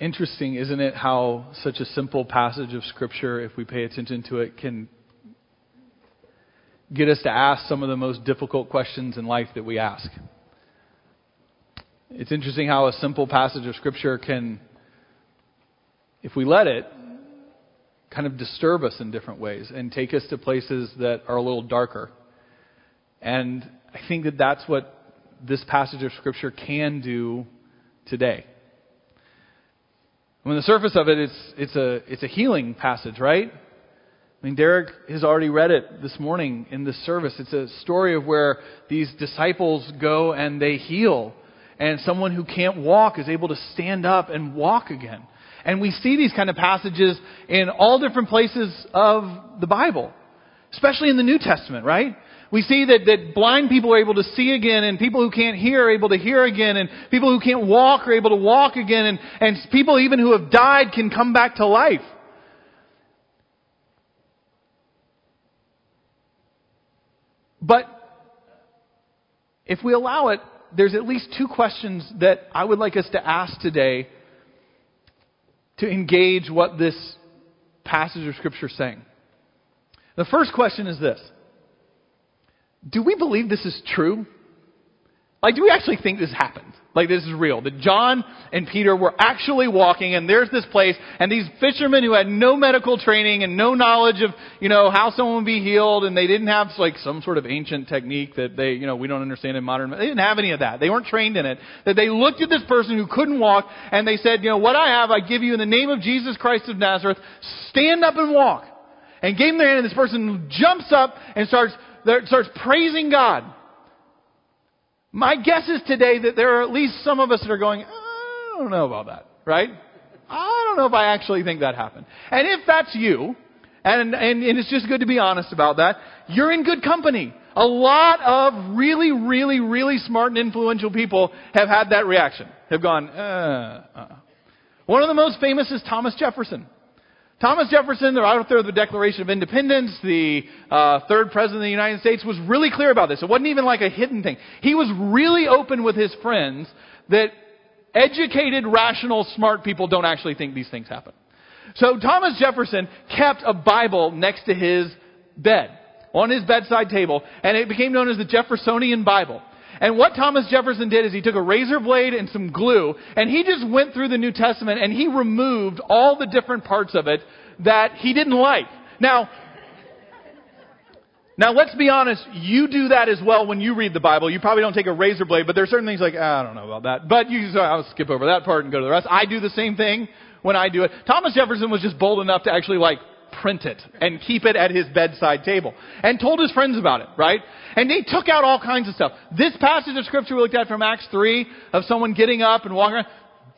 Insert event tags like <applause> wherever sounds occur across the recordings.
interesting, isn't it, how such a simple passage of Scripture, if we pay attention to it, can get us to ask some of the most difficult questions in life that we ask. It's interesting how a simple passage of Scripture can, if we let it, kind of disturb us in different ways and take us to places that are a little darker. And I think that that's what this passage of Scripture can do today. On the surface of it, it's, it's, a, it's a healing passage, right? I mean, Derek has already read it this morning in this service. It's a story of where these disciples go and they heal, and someone who can't walk is able to stand up and walk again. And we see these kind of passages in all different places of the Bible, especially in the New Testament, right? We see that, that blind people are able to see again, and people who can't hear are able to hear again, and people who can't walk are able to walk again, and, and people even who have died can come back to life. But if we allow it, there's at least two questions that I would like us to ask today to engage what this passage of Scripture is saying. The first question is this Do we believe this is true? Like, do we actually think this happened? Like, this is real. That John and Peter were actually walking, and there's this place, and these fishermen who had no medical training and no knowledge of, you know, how someone would be healed, and they didn't have, like, some sort of ancient technique that they, you know, we don't understand in modern, they didn't have any of that. They weren't trained in it. That they looked at this person who couldn't walk, and they said, you know, what I have, I give you in the name of Jesus Christ of Nazareth, stand up and walk. And gave him their hand, and this person jumps up and starts, starts praising God. My guess is today that there are at least some of us that are going, I don't know about that, right? I don't know if I actually think that happened. And if that's you, and, and, and it's just good to be honest about that, you're in good company. A lot of really, really, really smart and influential people have had that reaction. Have gone, uh, uh. One of the most famous is Thomas Jefferson. Thomas Jefferson, the author of the Declaration of Independence, the uh, third president of the United States, was really clear about this. It wasn't even like a hidden thing. He was really open with his friends that educated, rational, smart people don't actually think these things happen. So Thomas Jefferson kept a Bible next to his bed, on his bedside table, and it became known as the Jeffersonian Bible. And what Thomas Jefferson did is he took a razor blade and some glue, and he just went through the New Testament and he removed all the different parts of it that he didn't like. Now, now let's be honest, you do that as well when you read the Bible. You probably don't take a razor blade, but there are certain things like, ah, I don't know about that. But you, I'll skip over that part and go to the rest. I do the same thing when I do it. Thomas Jefferson was just bold enough to actually like print it and keep it at his bedside table and told his friends about it, right? And they took out all kinds of stuff. This passage of scripture we looked at from Acts 3 of someone getting up and walking around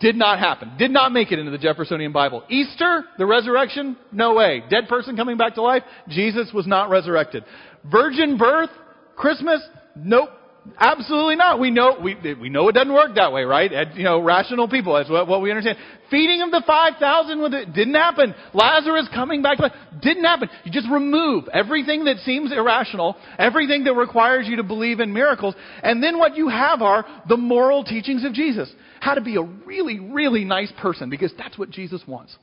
did not happen. Did not make it into the Jeffersonian Bible. Easter, the resurrection, no way. Dead person coming back to life, Jesus was not resurrected. Virgin birth, Christmas, nope. Absolutely not. We know we we know it doesn't work that way, right? You know, rational people. That's what, what we understand. Feeding of the five thousand with it didn't happen. Lazarus coming back didn't happen. You just remove everything that seems irrational, everything that requires you to believe in miracles, and then what you have are the moral teachings of Jesus. How to be a really, really nice person because that's what Jesus wants.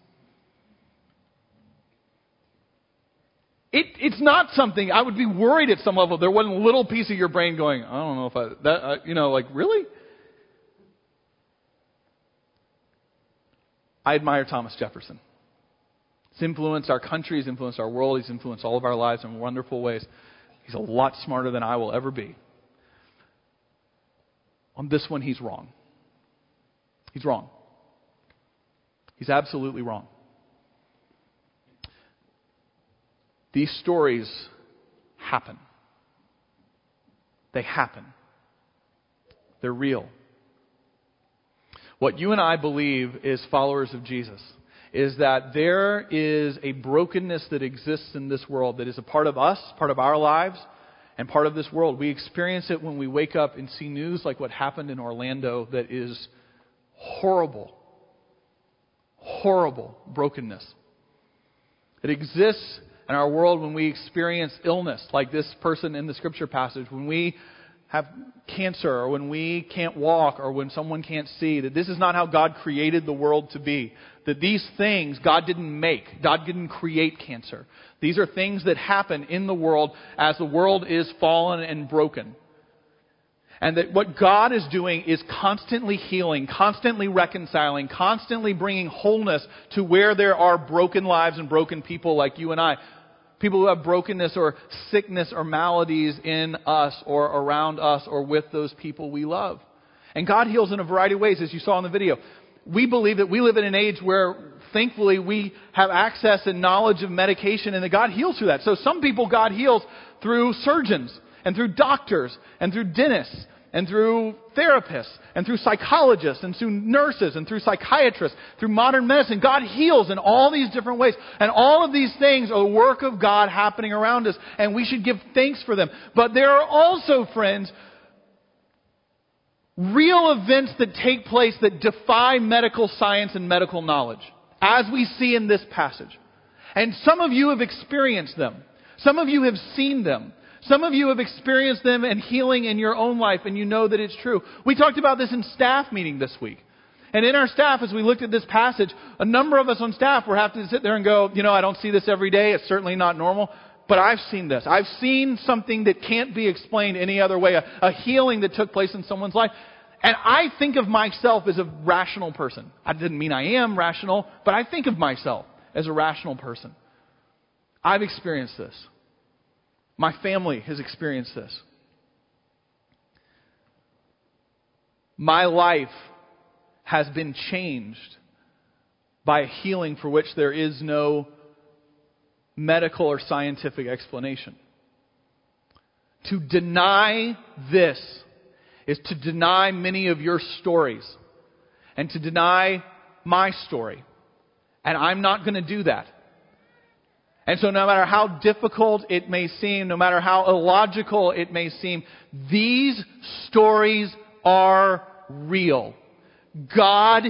It, it's not something I would be worried at some level. There wasn't a little piece of your brain going, I don't know if I that uh, you know like really. I admire Thomas Jefferson. He's influenced our country, he's influenced our world, he's influenced all of our lives in wonderful ways. He's a lot smarter than I will ever be. On this one, he's wrong. He's wrong. He's absolutely wrong. These stories happen. They happen. They're real. What you and I believe as followers of Jesus is that there is a brokenness that exists in this world that is a part of us, part of our lives, and part of this world. We experience it when we wake up and see news like what happened in Orlando that is horrible, horrible brokenness. It exists in our world when we experience illness, like this person in the scripture passage, when we have cancer or when we can't walk or when someone can't see, that this is not how God created the world to be. That these things God didn't make. God didn't create cancer. These are things that happen in the world as the world is fallen and broken. And that what God is doing is constantly healing, constantly reconciling, constantly bringing wholeness to where there are broken lives and broken people like you and I people who have brokenness or sickness or maladies in us or around us or with those people we love. And God heals in a variety of ways, as you saw in the video. We believe that we live in an age where, thankfully, we have access and knowledge of medication and that God heals through that. So some people God heals through surgeons and through doctors and through dentists and through therapists and through psychologists and through nurses and through psychiatrists, through modern medicine. God heals in all these different ways. And all of these things are the work of God happening around us, and we should give thanks for them. But there are also, friends, real events that take place that defy medical science and medical knowledge, as we see in this passage. And some of you have experienced them. Some of you have seen them. Some of you have experienced them and healing in your own life, and you know that it's true. We talked about this in staff meeting this week. And in our staff, as we looked at this passage, a number of us on staff were having to sit there and go, you know, I don't see this every day. It's certainly not normal. But I've seen this. I've seen something that can't be explained any other way, a, a healing that took place in someone's life. And I think of myself as a rational person. I didn't mean I am rational, but I think of myself as a rational person. I've experienced this. My family has experienced this. My life has been changed by a healing for which there is no medical or scientific explanation. To deny this is to deny many of your stories and to deny my story. And I'm not going to do that. And so, no matter how difficult it may seem, no matter how illogical it may seem, these stories are real. God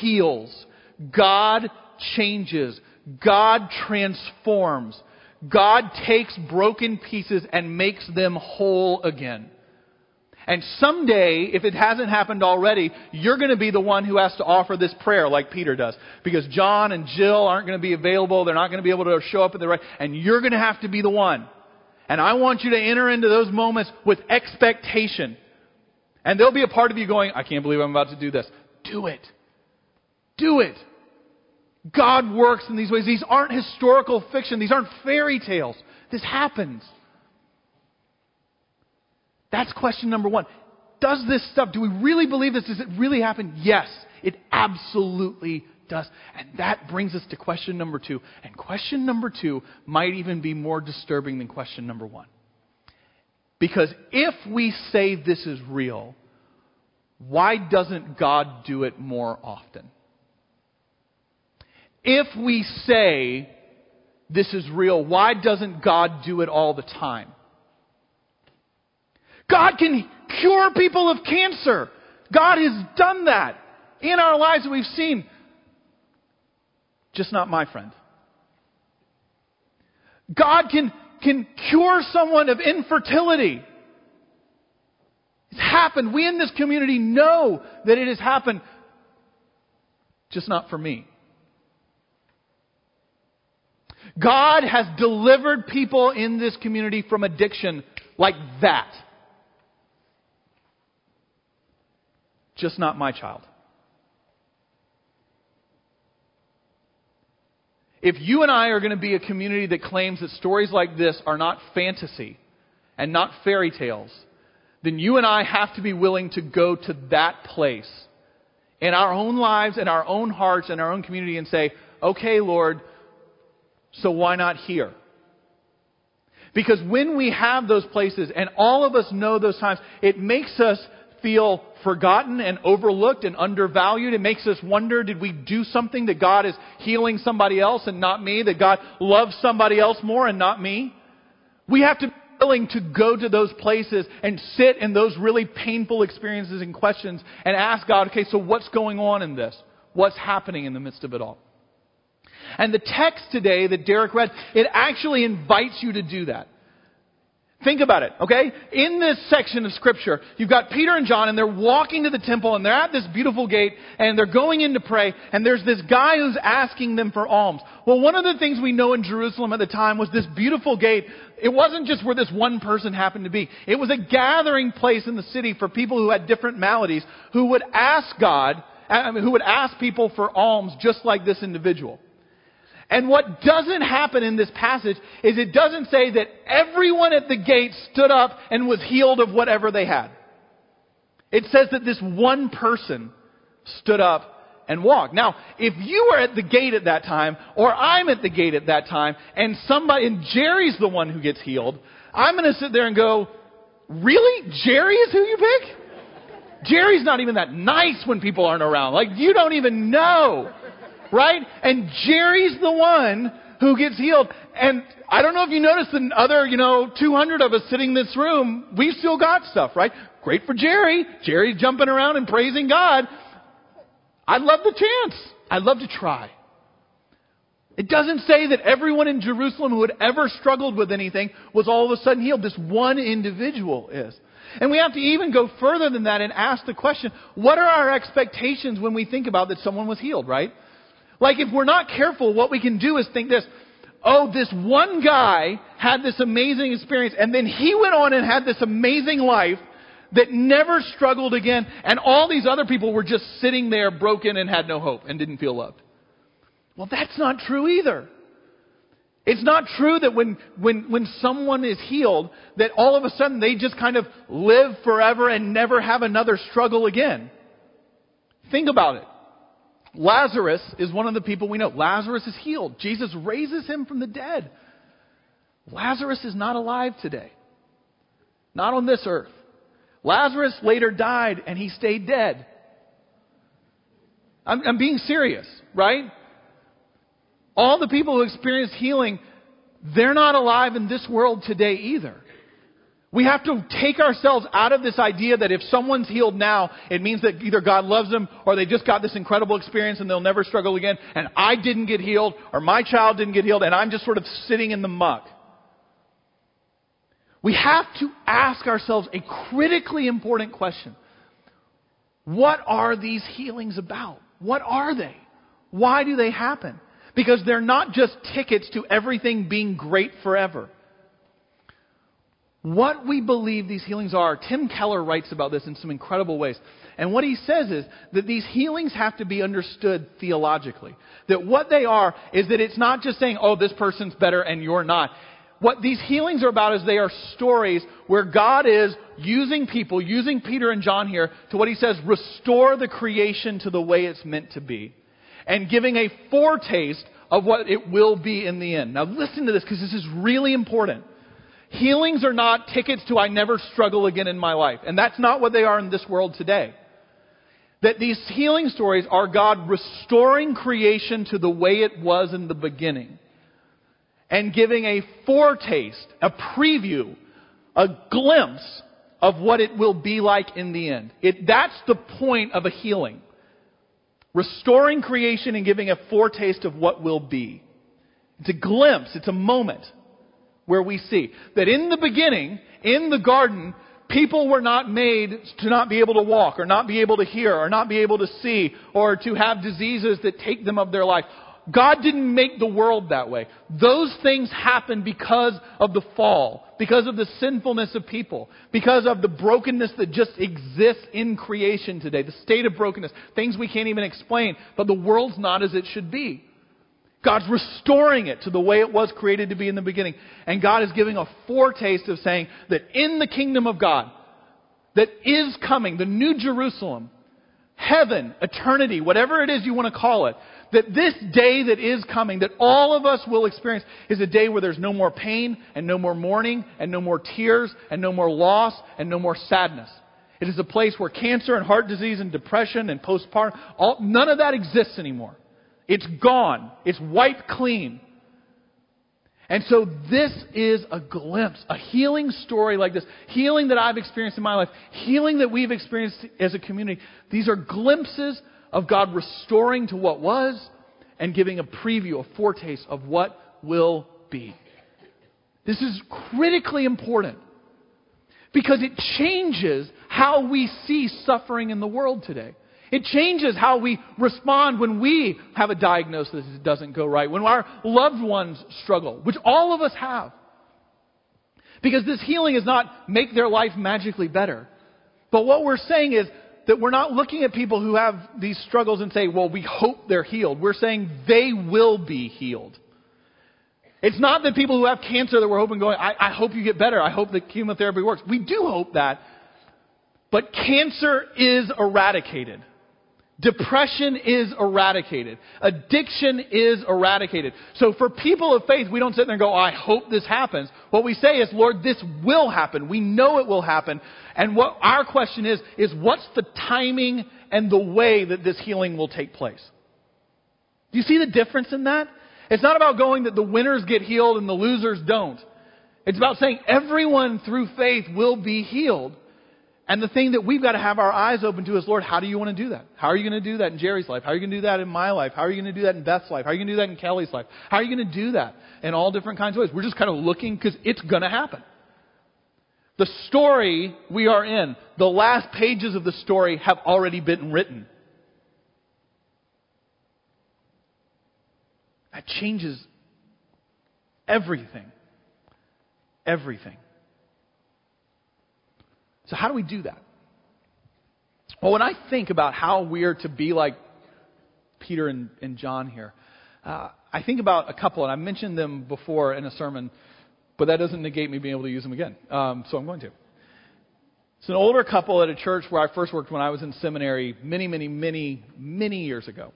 heals. God changes. God transforms. God takes broken pieces and makes them whole again. And someday, if it hasn't happened already, you're going to be the one who has to offer this prayer like Peter does. Because John and Jill aren't going to be available. They're not going to be able to show up at the right, and you're going to have to be the one. And I want you to enter into those moments with expectation. And there'll be a part of you going, I can't believe I'm about to do this. Do it. Do it. God works in these ways. These aren't historical fiction. These aren't fairy tales. This happens. That's question number one. Does this stuff, do we really believe this? Does it really happen? Yes, it absolutely does. And that brings us to question number two. And question number two might even be more disturbing than question number one. Because if we say this is real, why doesn't God do it more often? If we say this is real, why doesn't God do it all the time? God can cure people of cancer. God has done that in our lives that we've seen. Just not my friend. God can, can cure someone of infertility. It's happened. We in this community know that it has happened. Just not for me. God has delivered people in this community from addiction like that. Just not my child. If you and I are going to be a community that claims that stories like this are not fantasy and not fairy tales, then you and I have to be willing to go to that place in our own lives, in our own hearts, in our own community and say, okay, Lord, so why not here? Because when we have those places, and all of us know those times, it makes us feel forgotten and overlooked and undervalued. It makes us wonder, did we do something that God is healing somebody else and not me? That God loves somebody else more and not me? We have to be willing to go to those places and sit in those really painful experiences and questions and ask God, okay, so what's going on in this? What's happening in the midst of it all? And the text today that Derek read, it actually invites you to do that. Think about it, okay? In this section of scripture, you've got Peter and John and they're walking to the temple and they're at this beautiful gate and they're going in to pray and there's this guy who's asking them for alms. Well, one of the things we know in Jerusalem at the time was this beautiful gate. It wasn't just where this one person happened to be. It was a gathering place in the city for people who had different maladies who would ask God, I mean, who would ask people for alms just like this individual. And what doesn't happen in this passage is it doesn't say that everyone at the gate stood up and was healed of whatever they had. It says that this one person stood up and walked. Now, if you were at the gate at that time, or I'm at the gate at that time, and somebody, and Jerry's the one who gets healed, I'm going to sit there and go, really? Jerry is who you pick? Jerry's not even that nice when people aren't around. Like, you don't even know right? And Jerry's the one who gets healed. And I don't know if you noticed the other, you know, 200 of us sitting in this room, we still got stuff, right? Great for Jerry. Jerry's jumping around and praising God. I'd love the chance. I'd love to try. It doesn't say that everyone in Jerusalem who had ever struggled with anything was all of a sudden healed. This one individual is. And we have to even go further than that and ask the question, what are our expectations when we think about that someone was healed, right? Like if we're not careful, what we can do is think this, oh, this one guy had this amazing experience and then he went on and had this amazing life that never struggled again and all these other people were just sitting there broken and had no hope and didn't feel loved. Well, that's not true either. It's not true that when, when, when someone is healed, that all of a sudden they just kind of live forever and never have another struggle again. Think about it. Lazarus is one of the people we know. Lazarus is healed. Jesus raises him from the dead. Lazarus is not alive today. Not on this earth. Lazarus later died and he stayed dead. I'm, I'm being serious, right? All the people who experienced healing, they're not alive in this world today either. We have to take ourselves out of this idea that if someone's healed now, it means that either God loves them or they just got this incredible experience and they'll never struggle again. And I didn't get healed or my child didn't get healed and I'm just sort of sitting in the muck. We have to ask ourselves a critically important question. What are these healings about? What are they? Why do they happen? Because they're not just tickets to everything being great forever what we believe these healings are. Tim Keller writes about this in some incredible ways. And what he says is that these healings have to be understood theologically. That what they are is that it's not just saying, oh, this person's better and you're not. What these healings are about is they are stories where God is using people, using Peter and John here, to what he says, restore the creation to the way it's meant to be. And giving a foretaste of what it will be in the end. Now listen to this because this is really important. Healings are not tickets to I never struggle again in my life. And that's not what they are in this world today. That these healing stories are God restoring creation to the way it was in the beginning and giving a foretaste, a preview, a glimpse of what it will be like in the end. It, that's the point of a healing. Restoring creation and giving a foretaste of what will be. It's a glimpse, it's a moment where we see that in the beginning, in the garden, people were not made to not be able to walk or not be able to hear or not be able to see or to have diseases that take them of their life. God didn't make the world that way. Those things happen because of the fall, because of the sinfulness of people, because of the brokenness that just exists in creation today, the state of brokenness, things we can't even explain, but the world's not as it should be. God's restoring it to the way it was created to be in the beginning. And God is giving a foretaste of saying that in the kingdom of God, that is coming, the new Jerusalem, heaven, eternity, whatever it is you want to call it, that this day that is coming, that all of us will experience, is a day where there's no more pain and no more mourning and no more tears and no more loss and no more sadness. It is a place where cancer and heart disease and depression and postpartum, all, none of that exists anymore. It's gone. It's wiped clean. And so this is a glimpse, a healing story like this, healing that I've experienced in my life, healing that we've experienced as a community. These are glimpses of God restoring to what was and giving a preview, a foretaste of what will be. This is critically important Because it changes how we see suffering in the world today. It changes how we respond when we have a diagnosis that doesn't go right, when our loved ones struggle, which all of us have. Because this healing is not make their life magically better. But what we're saying is that we're not looking at people who have these struggles and say, well, we hope they're healed. We're saying they will be healed. It's not that people who have cancer that we're hoping going, I, I hope you get better. I hope that chemotherapy works. We do hope that. But cancer is eradicated. Depression is eradicated. Addiction is eradicated. So for people of faith, we don't sit there and go, oh, I hope this happens. What we say is, Lord, this will happen. We know it will happen. And what our question is, is what's the timing and the way that this healing will take place? Do you see the difference in that? It's not about going that the winners get healed and the losers don't. It's about saying everyone through faith will be healed. And the thing that we've got to have our eyes open to is, Lord, how do you want to do that? How are you going to do that in Jerry's life? How are you going to do that in my life? How are you going to do that in Beth's life? How are you going to do that in Kelly's life? How are you going to do that in all different kinds of ways? We're just kind of looking because it's going to happen. The story we are in, the last pages of the story have already been written. That changes everything. Everything. So, how do we do that? Well, when I think about how we are to be like Peter and, and John here, uh, I think about a couple, and I mentioned them before in a sermon, but that doesn't negate me being able to use them again. Um, so I'm going to. It's an older couple at a church where I first worked when I was in seminary many, many, many, many years ago.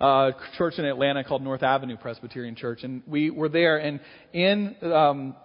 Uh, a church in Atlanta called North Avenue Presbyterian Church, and we were there. And in um,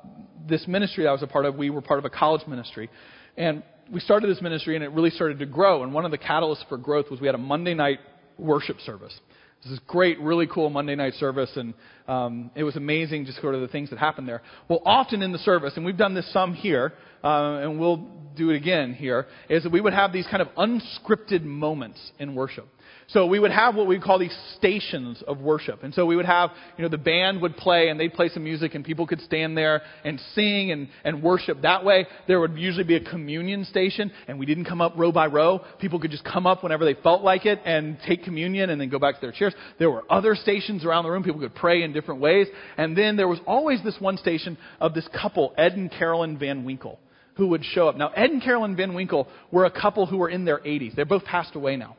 this ministry I was a part of, we were part of a college ministry, and we started this ministry and it really started to grow. And one of the catalysts for growth was we had a Monday night worship service. This is great, really cool Monday night service, and um, it was amazing just sort of the things that happened there. Well, often in the service, and we've done this some here, uh, and we'll do it again here, is that we would have these kind of unscripted moments in worship. So we would have what we call these stations of worship. And so we would have, you know, the band would play and they'd play some music and people could stand there and sing and, and worship. That way, there would usually be a communion station and we didn't come up row by row. People could just come up whenever they felt like it and take communion and then go back to their chairs. There were other stations around the room. People could pray in different ways. And then there was always this one station of this couple, Ed and Carolyn Van Winkle who would show up. Now, Ed and Carolyn Van Winkle were a couple who were in their 80s. They're both passed away now.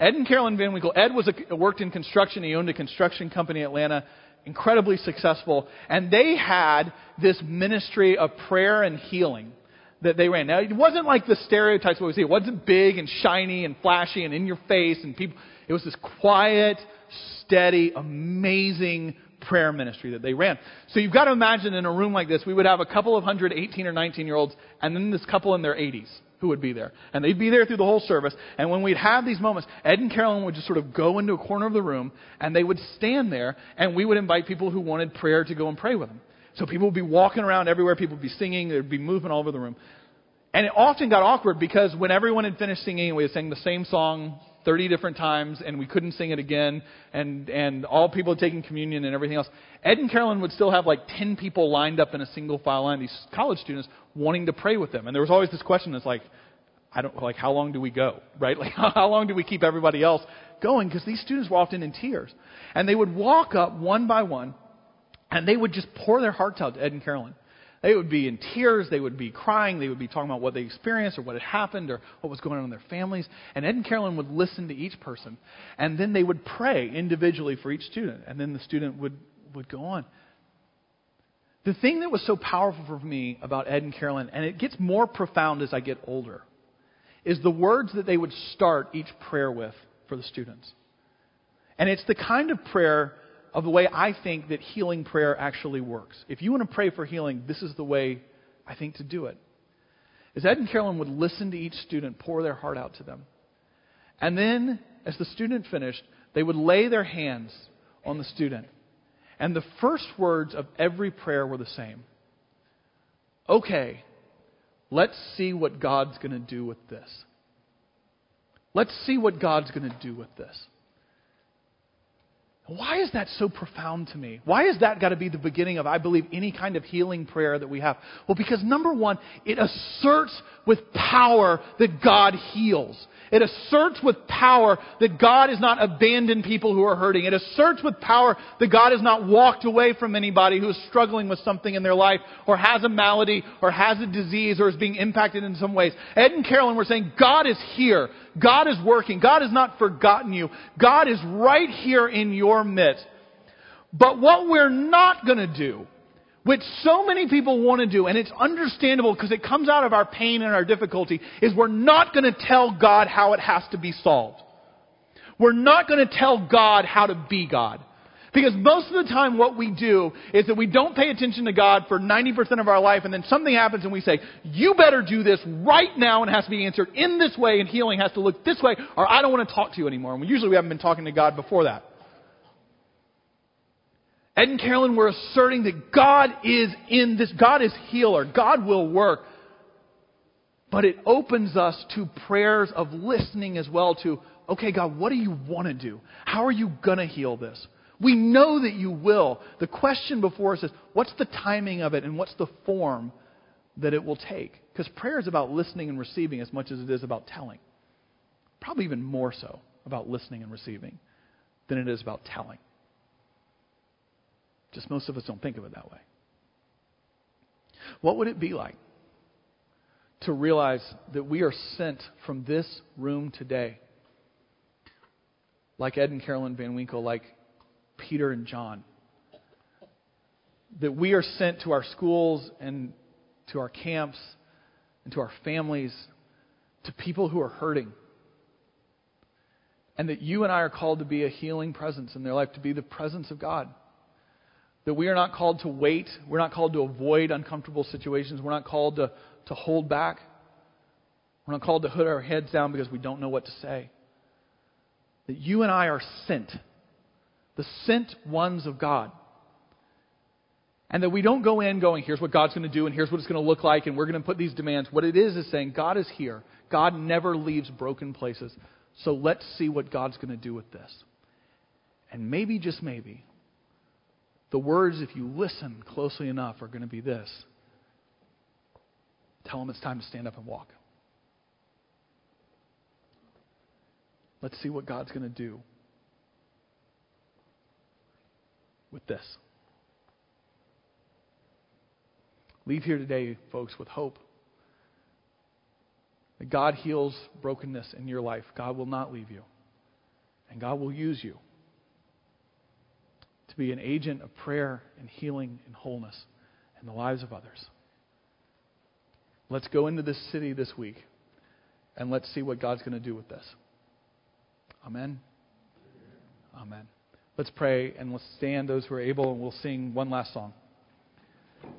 Ed and Carolyn Van Winkle. Ed was a, worked in construction. He owned a construction company in Atlanta, incredibly successful. And they had this ministry of prayer and healing that they ran. Now, it wasn't like the stereotypes what we see. It wasn't big and shiny and flashy and in your face and people. It was this quiet, steady, amazing prayer ministry that they ran. So you've got to imagine in a room like this, we would have a couple of hundred 18 or 19 year olds and then this couple in their 80s who would be there. And they'd be there through the whole service. And when we'd have these moments, Ed and Carolyn would just sort of go into a corner of the room and they would stand there and we would invite people who wanted prayer to go and pray with them. So people would be walking around everywhere, people would be singing, there'd be movement all over the room. And it often got awkward because when everyone had finished singing, we had sang the same song 30 different times and we couldn't sing it again and, and all people had taken communion and everything else. Ed and Carolyn would still have like 10 people lined up in a single file line, these college students wanting to pray with them. And there was always this question that's like, I don't, like, how long do we go, <laughs> right? Like, <laughs> how long do we keep everybody else going? Because these students were often in tears. And they would walk up one by one and they would just pour their hearts out to Ed and Carolyn. They would be in tears. They would be crying. They would be talking about what they experienced or what had happened or what was going on in their families. And Ed and Carolyn would listen to each person. And then they would pray individually for each student. And then the student would, would go on. The thing that was so powerful for me about Ed and Carolyn, and it gets more profound as I get older, is the words that they would start each prayer with for the students. And it's the kind of prayer of the way I think that healing prayer actually works. If you want to pray for healing, this is the way I think to do it. Is Ed and Carolyn would listen to each student, pour their heart out to them. And then, as the student finished, they would lay their hands on the student. And the first words of every prayer were the same. Okay, let's see what God's going to do with this. Let's see what God's going to do with this. Why is that so profound to me? Why has that got to be the beginning of, I believe, any kind of healing prayer that we have? Well, because number one, it asserts with power that God heals. It asserts with power that God has not abandoned people who are hurting. It asserts with power that God has not walked away from anybody who is struggling with something in their life or has a malady or has a disease or is being impacted in some ways. Ed and Carolyn were saying, God is here. God is working. God has not forgotten you. God is right here in your midst. But what we're not going to do which so many people want to do, and it's understandable because it comes out of our pain and our difficulty, is we're not going to tell God how it has to be solved. We're not going to tell God how to be God. Because most of the time what we do is that we don't pay attention to God for 90% of our life and then something happens and we say, you better do this right now and it has to be answered in this way and healing has to look this way or I don't want to talk to you anymore. And usually we haven't been talking to God before that. Ed and Carolyn were asserting that God is in this, God is healer, God will work. But it opens us to prayers of listening as well to, okay, God, what do you want to do? How are you going to heal this? We know that you will. The question before us is, what's the timing of it and what's the form that it will take? Because prayer is about listening and receiving as much as it is about telling. Probably even more so about listening and receiving than it is about telling. Just most of us don't think of it that way. What would it be like to realize that we are sent from this room today, like Ed and Carolyn Van Winkle, like Peter and John, that we are sent to our schools and to our camps and to our families, to people who are hurting. And that you and I are called to be a healing presence in their life, to be the presence of God. That we are not called to wait. We're not called to avoid uncomfortable situations. We're not called to, to hold back. We're not called to put our heads down because we don't know what to say. That you and I are sent, the sent ones of God. And that we don't go in going, here's what God's going to do, and here's what it's going to look like, and we're going to put these demands. What it is is saying, God is here. God never leaves broken places. So let's see what God's going to do with this. And maybe, just maybe, the words, if you listen closely enough, are going to be this Tell them it's time to stand up and walk. Let's see what God's going to do with this. Leave here today, folks, with hope. That God heals brokenness in your life. God will not leave you. And God will use you to be an agent of prayer and healing and wholeness in the lives of others. Let's go into this city this week and let's see what God's going to do with this. Amen. Amen. Let's pray and let's stand, those who are able, and we'll sing one last song.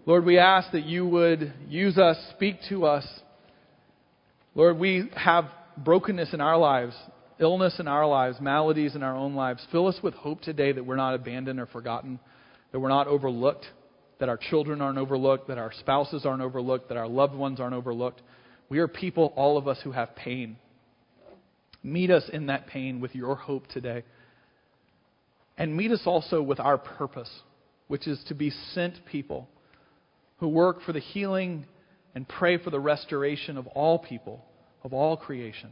Lord, we ask that you would use us, speak to us. Lord, we have brokenness in our lives illness in our lives, maladies in our own lives. Fill us with hope today that we're not abandoned or forgotten, that we're not overlooked, that our children aren't overlooked, that our spouses aren't overlooked, that our loved ones aren't overlooked. We are people, all of us, who have pain. Meet us in that pain with your hope today. And meet us also with our purpose, which is to be sent people who work for the healing and pray for the restoration of all people, of all creation.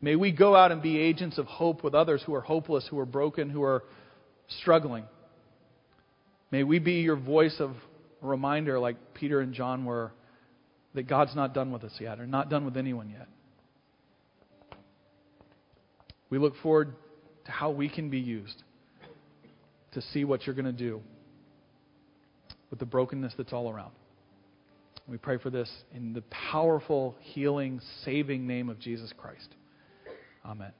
May we go out and be agents of hope with others who are hopeless, who are broken, who are struggling. May we be your voice of reminder, like Peter and John were, that God's not done with us yet, or not done with anyone yet. We look forward to how we can be used to see what you're going to do with the brokenness that's all around. We pray for this in the powerful, healing, saving name of Jesus Christ. Amen.